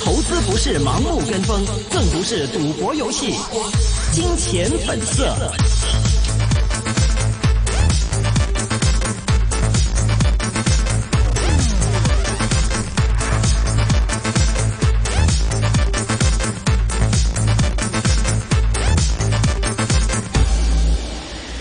投资不是盲目跟风，更不是赌博游戏。金钱本色。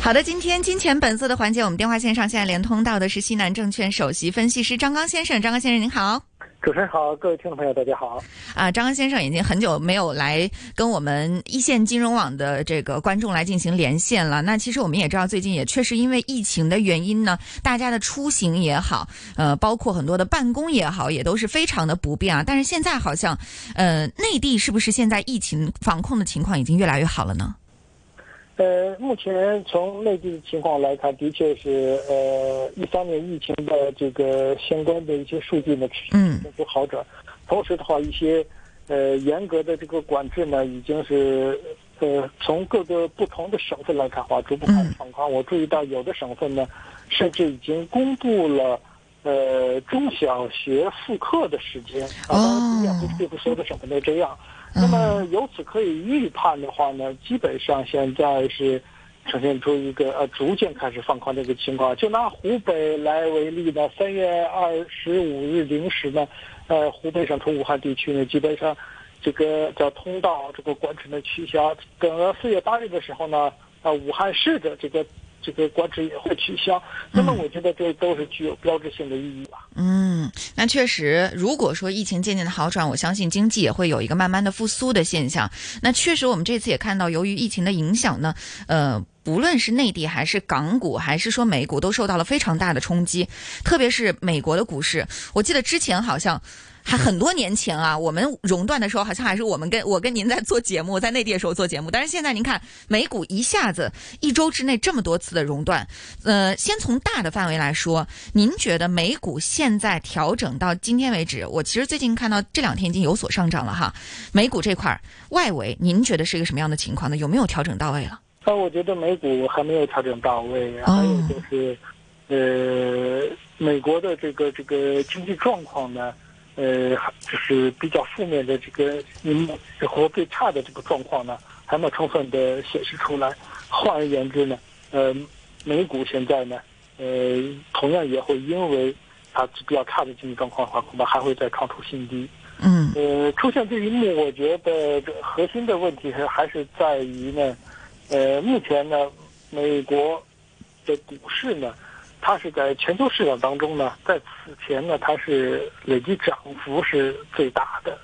好的，今天金钱本色的环节，我们电话线上现在连通到的是西南证券首席分析师张刚先生。张刚先生您好，主持人好，各位听众朋友大家好。啊，张先生已经很久没有来跟我们一线金融网的这个观众来进行连线了。那其实我们也知道，最近也确实因为疫情的原因呢，大家的出行也好，呃，包括很多的办公也好，也都是非常的不便啊。但是现在好像，呃，内地是不是现在疫情防控的情况已经越来越好了呢？呃，目前从内地的情况来看，的确是呃，一方面疫情的这个相关的一些数据呢，嗯，有所好转，同时的话，一些呃严格的这个管制呢，已经是呃从各个不同的省份来看的话，逐步开始放宽。我注意到有的省份呢，甚至已经公布了呃中小学复课的时间。啊，当然，并不是所有的省份都这样。那么由此可以预判的话呢，基本上现在是呈现出一个呃逐渐开始放宽的一个情况。就拿湖北来为例呢，三月二十五日零时呢，呃，湖北省从武汉地区呢，基本上这个叫通道这个管制呢取消。等到四月八日的时候呢，呃，武汉市的这个。这个管制也会取消，那么我觉得这都是具有标志性的意义吧。嗯，那确实，如果说疫情渐渐的好转，我相信经济也会有一个慢慢的复苏的现象。那确实，我们这次也看到，由于疫情的影响呢，呃，不论是内地还是港股，还是说美股，都受到了非常大的冲击。特别是美国的股市，我记得之前好像。还很多年前啊，我们熔断的时候，好像还是我们跟我跟您在做节目，在内地的时候做节目。但是现在您看，美股一下子一周之内这么多次的熔断，呃，先从大的范围来说，您觉得美股现在调整到今天为止，我其实最近看到这两天已经有所上涨了哈。美股这块儿外围，您觉得是一个什么样的情况呢？有没有调整到位了？啊，我觉得美股还没有调整到位，还有就是，呃，美国的这个这个经济状况呢？呃，就是比较负面的这个银或最差的这个状况呢，还没充分的显示出来。换而言之呢，呃，美股现在呢，呃，同样也会因为它比较差的经济状况的话，恐怕还会再创出新低。嗯。呃，出现这一幕，我觉得核心的问题是还是在于呢，呃，目前呢，美国的股市呢。它是在全球市场当中呢，在此前呢，它是累计涨幅是最大的。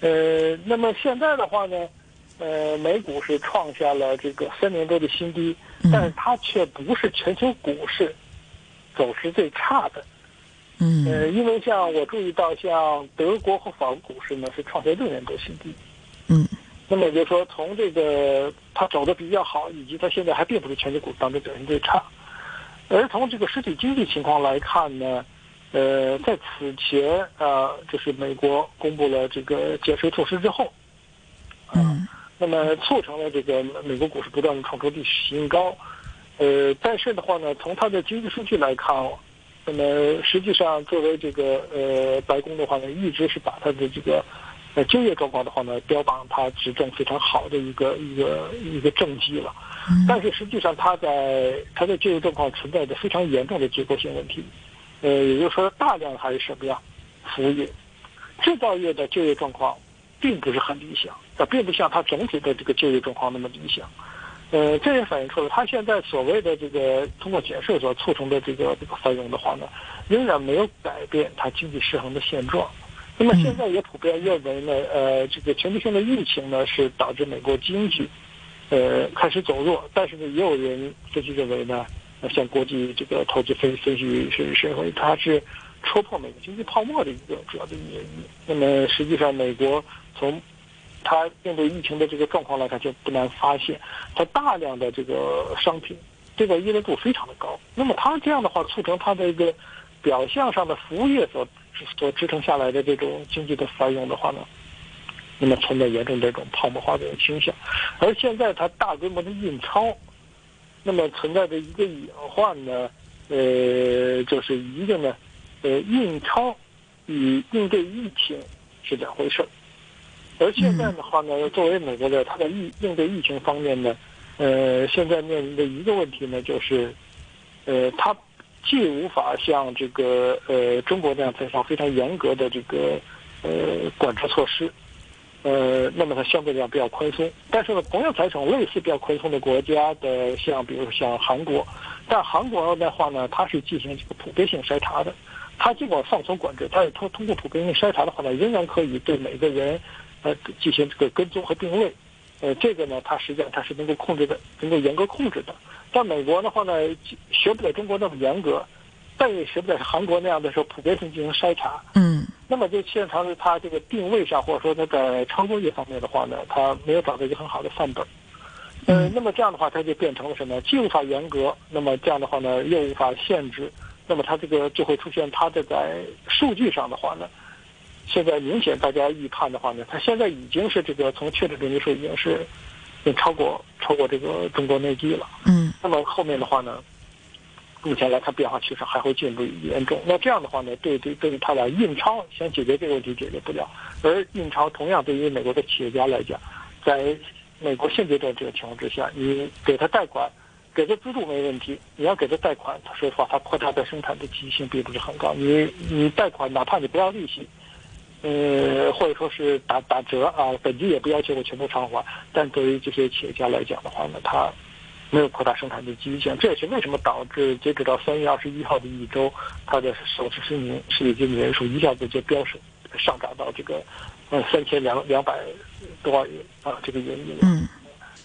呃，那么现在的话呢，呃，美股是创下了这个三年多的新低，但是它却不是全球股市走势最差的。嗯。呃，因为像我注意到，像德国和法国股市呢是创下六年多新低。嗯。那么也就是说，从这个它走的比较好，以及它现在还并不是全球股当中表现最差。而从这个实体经济情况来看呢，呃，在此前啊，就是美国公布了这个减税措施之后，嗯，那么促成了这个美国股市不断的创出历史新高，呃，但是的话呢，从它的经济数据来看，那么实际上作为这个呃白宫的话呢，一直是把它的这个。呃，就业状况的话呢，标榜它执政非常好的一个一个一个政绩了，但是实际上它在它的就业状况存在着非常严重的结构性问题，呃，也就是说大量还是什么呀？服务业、制造业的就业状况并不是很理想，啊，并不像它总体的这个就业状况那么理想，呃，这也反映出了它现在所谓的这个通过减税所促成的这个这个繁荣的话呢，仍然没有改变它经济失衡的现状。那么现在也普遍认为呢，呃，这个全球性的疫情呢是导致美国经济，呃，开始走弱。但是呢，也有人分析认为呢，像国际这个投资分分析是认为它是戳破美国经济泡沫的一个主要的原因。那么实际上，美国从它面对疫情的这个状况来看，就不难发现，它大量的这个商品这个依赖度非常的高。那么它这样的话，促成它的一个表象上的服务业所。所支撑下来的这种经济的繁荣的话呢，那么存在严重这种泡沫化的倾向，而现在它大规模的印钞，那么存在的一个隐患呢，呃，就是一个呢，呃，印钞与应对疫情是两回事儿。而现在的话呢，作为美国的，它的疫应对疫情方面呢，呃，现在面临的一个问题呢，就是，呃，它既无法像这个呃中国那样采取非常严格的这个呃管制措施，呃，那么它相对来讲比较宽松。但是呢，同样采取类似比较宽松的国家的，像比如像韩国，但韩国的话呢，它是进行这个普遍性筛查的，它尽管放松管制，但是它通过普遍性筛查的话呢，仍然可以对每个人。呃，进行这个跟踪和定位，呃，这个呢，它实际上它是能够控制的，能够严格控制的。但美国的话呢，学不了中国那么严格，但也学不了韩国那样的时候普遍性进行筛查。嗯。那么就现场是它这个定位上，或者说它在操作业方面的话呢，它没有找到一个很好的范本。呃，那么这样的话，它就变成了什么？既无法严格，那么这样的话呢，又无法限制，那么它这个就会出现它的在数据上的话呢。现在明显，大家预判的话呢，它现在已经是这个从确诊病例数已经是，经超过超过这个中国内地了。嗯。那么后面的话呢，目前来看变化趋势还会进一步严重。那这样的话呢，对对对于他俩印钞想解决这个问题解决不了，而印钞同样对于美国的企业家来讲，在美国现阶段这个情况之下，你给他贷款，给他资助没问题，你要给他贷款，他说实话，他扩大的生产的积极性并不是很高。你你贷款，哪怕你不要利息。呃，或者说是打打折啊，本金也不要求我全部偿还，但对于这些企业家来讲的话呢，他没有扩大生产的积极性，这也是为什么导致截止到三月二十一号的一周，它的首次申明失业救济人数一下子就飙升，上涨到这个呃三千两两百多万元啊，这个原因。嗯。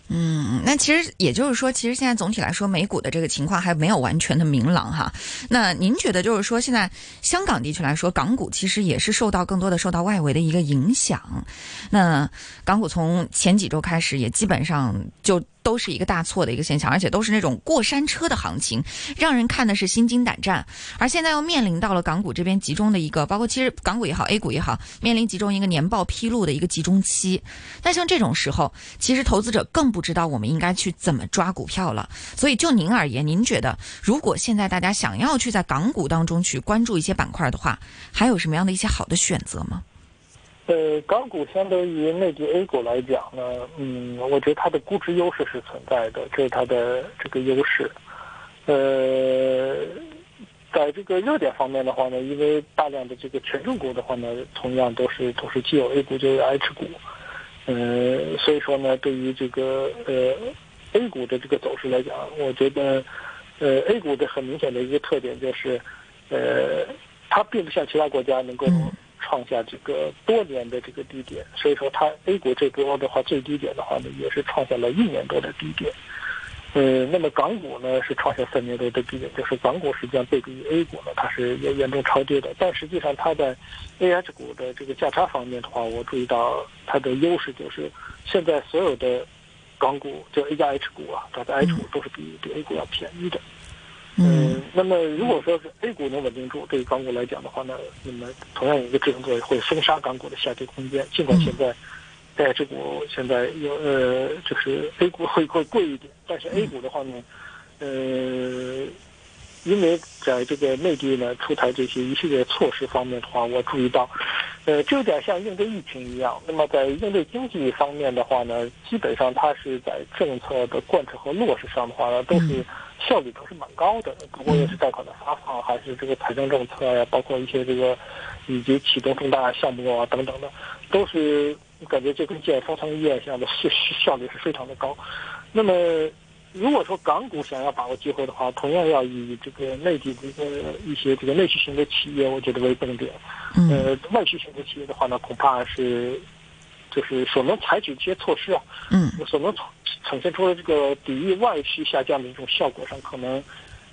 嗯，那其实也就是说，其实现在总体来说，美股的这个情况还没有完全的明朗哈。那您觉得，就是说，现在香港地区来说，港股其实也是受到更多的受到外围的一个影响。那港股从前几周开始，也基本上就。都是一个大错的一个现象，而且都是那种过山车的行情，让人看的是心惊胆战。而现在又面临到了港股这边集中的一个，包括其实港股也好，A 股也好，面临集中一个年报披露的一个集中期。那像这种时候，其实投资者更不知道我们应该去怎么抓股票了。所以就您而言，您觉得如果现在大家想要去在港股当中去关注一些板块的话，还有什么样的一些好的选择吗？呃，港股相对于内地 A 股来讲呢，嗯，我觉得它的估值优势是存在的，这是它的这个优势。呃，在这个热点方面的话呢，因为大量的这个权重股的话呢，同样都是都是既有 A 股就有 H 股，呃，所以说呢，对于这个呃 A 股的这个走势来讲，我觉得呃 A 股的很明显的一个特点就是，呃，它并不像其他国家能够。创下这个多年的这个低点，所以说它 A 股这波的话最低点的话呢，也是创下了一年多的低点。呃，那么港股呢是创下三年多的低点，就是港股实际上对比于 A 股呢，它是严严重超跌的。但实际上它在 A H 股的这个价差方面的话，我注意到它的优势就是现在所有的港股就 A 加 H 股啊，它的 H 股都是比比 A 股要便宜的。那么如果说是 A 股能稳定住，对于港股来讲的话呢，那么同样一个制衡作用会封杀港股的下跌空间。尽管现在在这股现在有呃，就是 A 股会会贵一点，但是 A 股的话呢，呃，因为在这个内地呢出台这些一系列措施方面的话，我注意到，呃，就有点像应对疫情一样。那么在应对经济方面的话呢，基本上它是在政策的贯彻和落实上的话呢，都是。效率都是蛮高的，不过也是贷款的发放，还是这个财政政策呀，包括一些这个以及启动重大项目啊等等的，都是感觉就跟建方舱医院一样的，效效率是非常的高。那么，如果说港股想要把握机会的话，同样要以这个内地的一个一些这个内需型的企业，我觉得为重点。呃，外需型的企业的话呢，恐怕是就是所能采取一些措施啊，嗯，所能。呈现出的这个抵御外需下降的一种效果上，可能，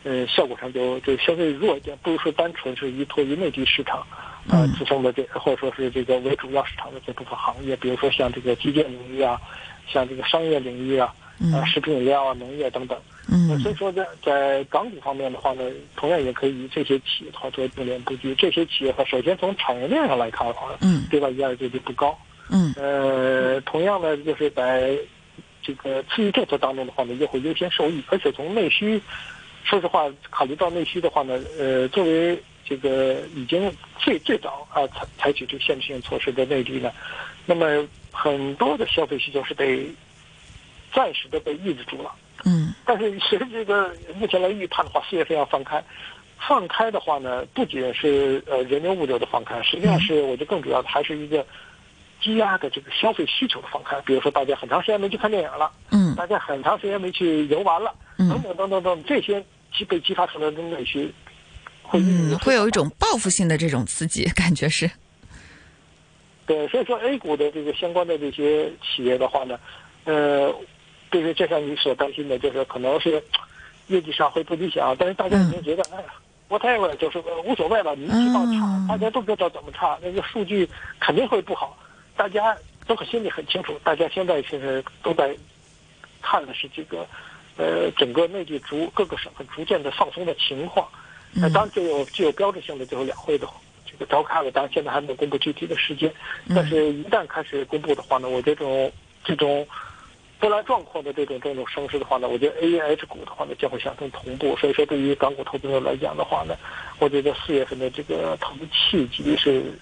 呃，效果上就就相对弱一点，不如说单纯是依托于内地市场，呃，支撑的这或者说是这个为主要市场的这部分行业，比如说像这个基建领域啊，像这个商业领域啊，啊，食品饮料啊，农业等等。嗯。所以说在在港股方面的话呢，同样也可以以这些企业的话作为重点布局。这些企业的话，首先从产业链上来看的话，嗯，对外依赖度就不高。嗯。呃，同样呢，就是在。这个刺激政策当中的话呢，又会优先受益，而且从内需，说实话，考虑到内需的话呢，呃，作为这个已经最最早啊采采取这个限制性措施的内地呢，那么很多的消费需求是被暂时的被抑制住了。嗯但是随着这个目前来预判的话，四月份要放开，放开的话呢，不仅是呃人流物流的放开，实际上是我觉得更主要的还是一个积压的这个消费需求的放开。比如说大家很长时间没去看电影了，嗯大家很长时间没去游玩了，嗯等等等等等，这些激被激发出来的内需，会嗯，会有一种报复性的这种刺激，感觉是。对，所以说 A 股的这个相关的这些企业的话呢，呃，就是就像你所担心的，就是可能是业绩上会不理想，但是大家已经觉得，哎呀，whatever，就是呃无所谓了，你一季报差，嗯大家都知道怎么差，那个数据肯定会不好，大家都很心里很清楚，大家现在其实都在看的是这个，呃，整个内地逐各个省份逐渐的放松的情况。那当然具有具有标志性的就是两会的这个召开了，当然现在还没有公布具体的时间，但是一旦开始公布的话呢，我觉得这种这种波澜壮阔的这种这种声势的话呢，我觉得 A E H 股的话呢将会相同同步，所以说对于港股投资者来讲的话呢，我觉得四月份的这个投资契机是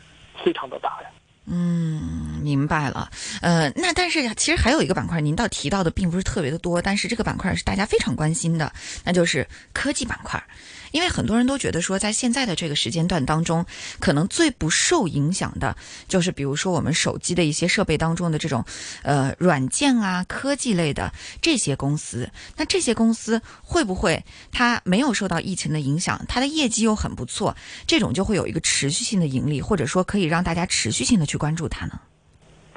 非常的大呀。嗯，明白了。呃，那但是其实还有一个板块，您倒提到的并不是特别的多，但是这个板块是大家非常关心的，那就是科技板块。因为很多人都觉得说，在现在的这个时间段当中，可能最不受影响的，就是比如说我们手机的一些设备当中的这种，呃，软件啊、科技类的这些公司。那这些公司会不会它没有受到疫情的影响，它的业绩又很不错，这种就会有一个持续性的盈利，或者说可以让大家持续性的去关注它呢？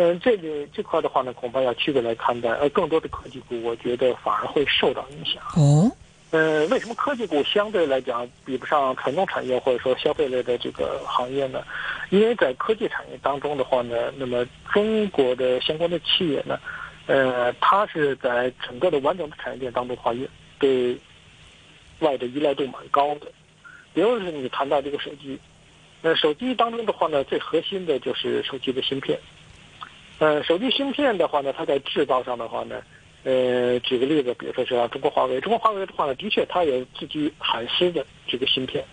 嗯，这个这块的话呢，恐怕要区别来看待，而更多的科技股，我觉得反而会受到影响。哦，呃，为什么科技股相对来讲比不上传统产业或者说消费类的这个行业呢？因为在科技产业当中的话呢，那么中国的相关的企业呢，呃，它是在整个的完整的产业链当中的话，也对外的依赖度蛮高的。比如是你谈到这个手机，那，手机当中的话呢，最核心的就是手机的芯片。呃，手机芯片的话呢，它在制造上的话呢，呃，举个例子，比如说像中国华为，中国华为的话呢，的确它有自己海思的这个芯片，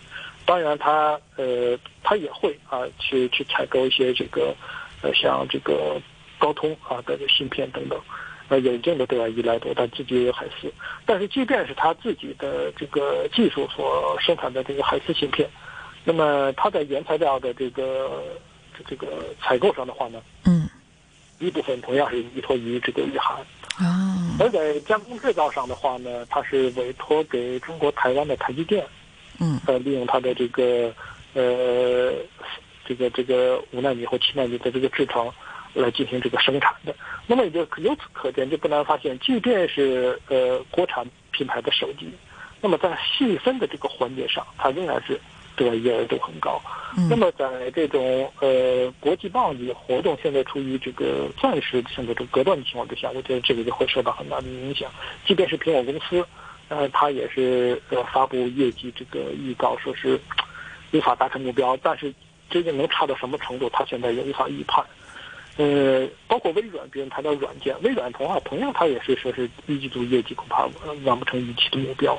当然它呃，它也会啊去去采购一些这个呃像这个高通啊的芯片等等，呃有一定的对外依赖度，但自己也有海思。但是即便是它自己的这个技术所生产的这个海思芯片，那么它在原材料的这个这个采购上的话呢，嗯，一部分同样是依托于这个日韩。啊，而在加工制造上的话呢，它是委托给中国台湾的台积电，嗯呃，利用它的这个呃这个这个五纳米或七纳米的这个制程来进行这个生产的。那么也就由此可见，就不难发现，即便是呃国产品牌的手机，那么在细分的这个环节上，它仍然是对外依赖度很高。那么在这种呃国际贸易活动现在处于这个暂时性的这个隔断的情况之下，我觉得这个就会受到很大的影响。即便是苹果公司，呃，它也是呃发布业绩这个预告，说是无法达成目标，但是究竟能差到什么程度，它现在也无法预判。呃，包括微软，别人谈到软件，微软同样同样，它也是说是一季度业绩恐怕呃完不成预期的目标。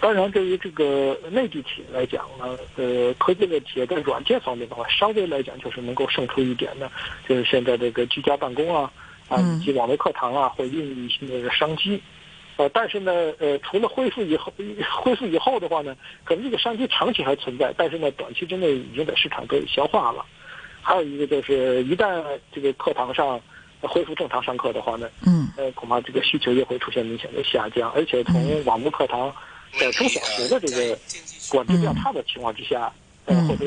当然，对于这个内地企业来讲呢，呃，科技类企业在软件方面的话，稍微来讲就是能够胜出一点的，就是现在这个居家办公啊，啊，以及网络课堂啊，会孕育一些那个商机。呃，但是呢，呃，除了恢复以后，恢复以后的话呢，可能这个商机长期还存在，但是呢，短期之内已经在市场被消化了。还有一个就是，一旦这个课堂上恢复正常上课的话呢，嗯呃，恐怕这个需求也会出现明显的下降，而且从网络课堂在中小学的这个管制比较差的情况之下，呃，或者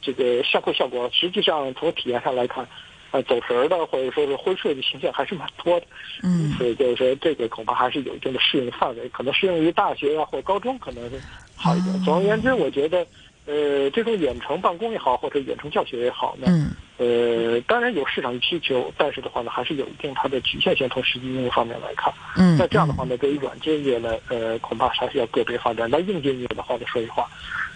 这个上课效果，实际上从体验上来看，呃，走神儿的或者说是昏睡的现象还是蛮多的。嗯所以就是说，这个恐怕还是有一定的适应范围，可能适用于大学啊或高中可能是好一点。总而言之，我觉得，呃，这种远程办公也好，或者远程教学也好呢，嗯呃，当然有市场需求，但是的话呢，还是有一定它的局限性。从实际应用方面来看，嗯，那这样的话呢，对于软件业呢，呃，恐怕还是要个别发展。那硬件业的话呢，说实话，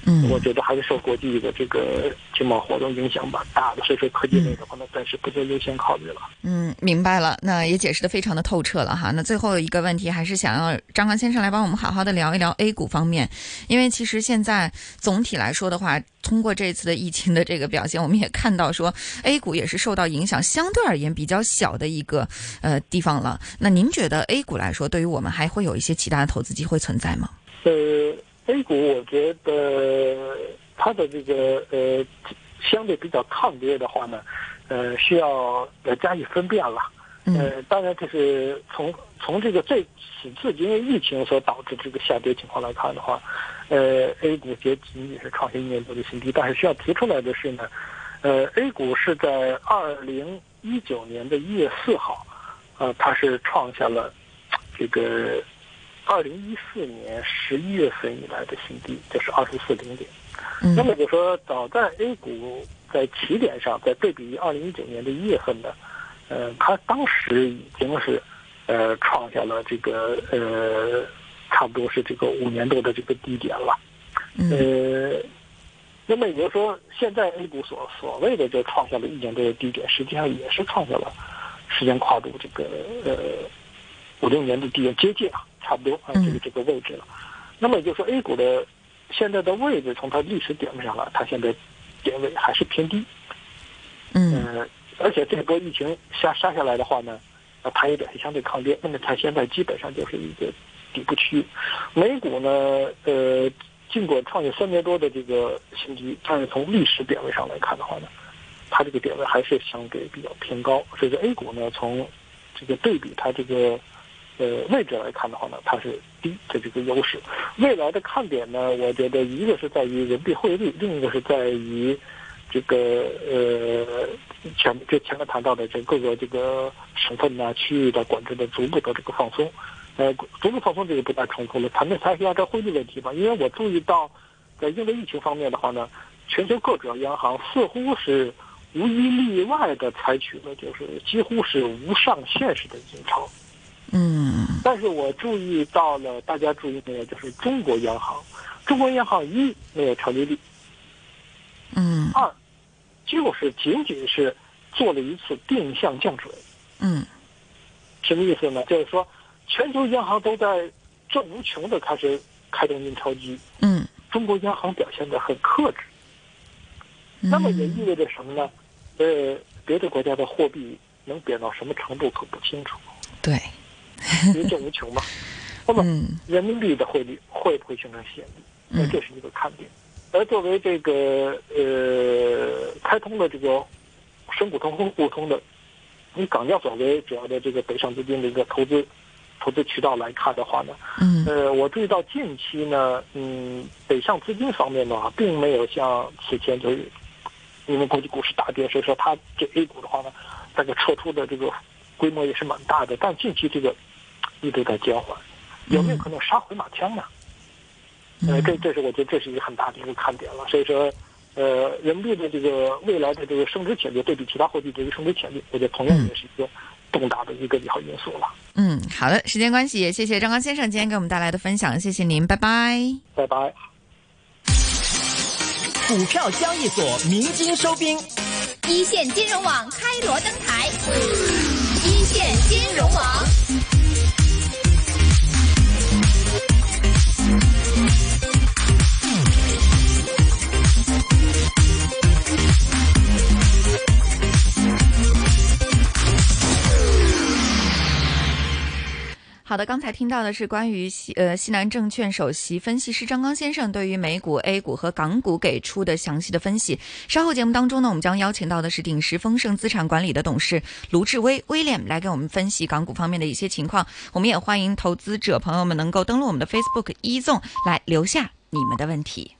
嗯我觉得还是受国际的这个经贸活动影响吧，大的，所以说科技类的话呢，暂时不做优先考虑了。嗯，明白了，那也解释的非常的透彻了哈。那最后一个问题，还是想要张刚先生来帮我们好好的聊一聊 A 股方面，因为其实现在总体来说的话，通过这次的疫情的这个表现，我们也看到说 A 股也是受到影响，相对而言比较小的一个呃地方了。那您觉得 A 股来说，对于我们还会有一些其他的投资机会存在吗？呃，A 股我觉得它的这个呃相对比较抗跌的话呢，呃需要呃加以分辨了。嗯呃，当然这是从从这个这此次因为疫情所导致这个下跌情况来看的话，呃，A 股也仅仅是创新一年多的新低。但是需要提出来的是呢，呃，A 股是在二零一九年的一月四号，呃，它是创下了这个二零一四年十一月份以来的新低，就是二十四零点。嗯那么就说，早在 A 股在起点上，在对比于二零一九年的一月份呢，呃，它当时已经是呃创下了这个呃差不多是这个五年多的这个低点了。嗯呃，那么也就是说，现在 A 股所所谓的就创下了一年多的低点，实际上也是创下了时间跨度这个呃五六年的低点，接近啊，差不多啊这个这个位置了。那么也就是说，A 股的现在的位置，从它历史点位上来，它现在点位还是偏低。嗯呃，而且这波疫情下杀下来的话呢，呃，它也表现相对抗跌，那么它现在基本上就是一个底部区域。美股呢，呃，尽管创下三年多的这个新低，但是从历史点位上来看的话呢，它这个点位还是相对比较偏高。所以说 A 股呢，从这个对比它这个呃位置来看的话呢，它是低的这个优势。未来的看点呢，我觉得一个是在于人民币汇率，另一个是在于这个呃前就前面谈到的这各个这个省份呐、区域的管制的逐步的这个放松。呃，逐步放松这个不再重复了，谈的还是要这汇率问题吧。因为我注意到，在应对疫情方面的话呢，全球各主要央行似乎是无一例外的采取了就是几乎是无上限式的印钞。嗯但是我注意到了，大家注意没有？就是中国央行，中国央行一没有调利率，嗯二就是仅仅是做了一次定向降准。嗯什么意思呢？就是说，全球央行都在正无穷的开始开动印钞机，嗯，中国央行表现的很克制。那么也意味着什么呢？呃，别的国家的货币能贬到什么程度可不清楚，对，因为正无穷嘛。那么嗯人民币的汇率会不会形成险率？那嗯这是一个看点。而作为这个呃开通的这个深股通、沪通的，以港交所为主要的这个北上资金的一个投资投资渠道来看的话呢，嗯呃，我注意到近期呢，嗯，北上资金方面的话，并没有像此前就是因为国际股市大跌，所以说它这 A 股的话呢，这个撤出的这个规模也是蛮大的，但近期这个一直在交换，有没有可能杀回马枪呢？呃，这这是我觉得这是一个很大的一个看点了。所以说，呃，人民币的这个未来的这个升值潜力对比其他货币的一个升值潜力，我觉得同样也是一个重大的一个利好因素了。嗯，好的，时间关系，也谢谢张刚先生今天给我们带来的分享，谢谢您，拜拜。拜拜。股票交易所鸣金收兵，一线金融网开锣登台，一线金融网。刚才听到的是关于西呃西南证券首席分析师张刚先生对于美股、A 股和港股给出的详细的分析。稍后节目当中呢，我们将邀请到的是鼎石丰盛资产管理的董事卢志威 William 来给我们分析港股方面的一些情况。我们也欢迎投资者朋友们能够登录我们的 Facebook 一纵来留下你们的问题。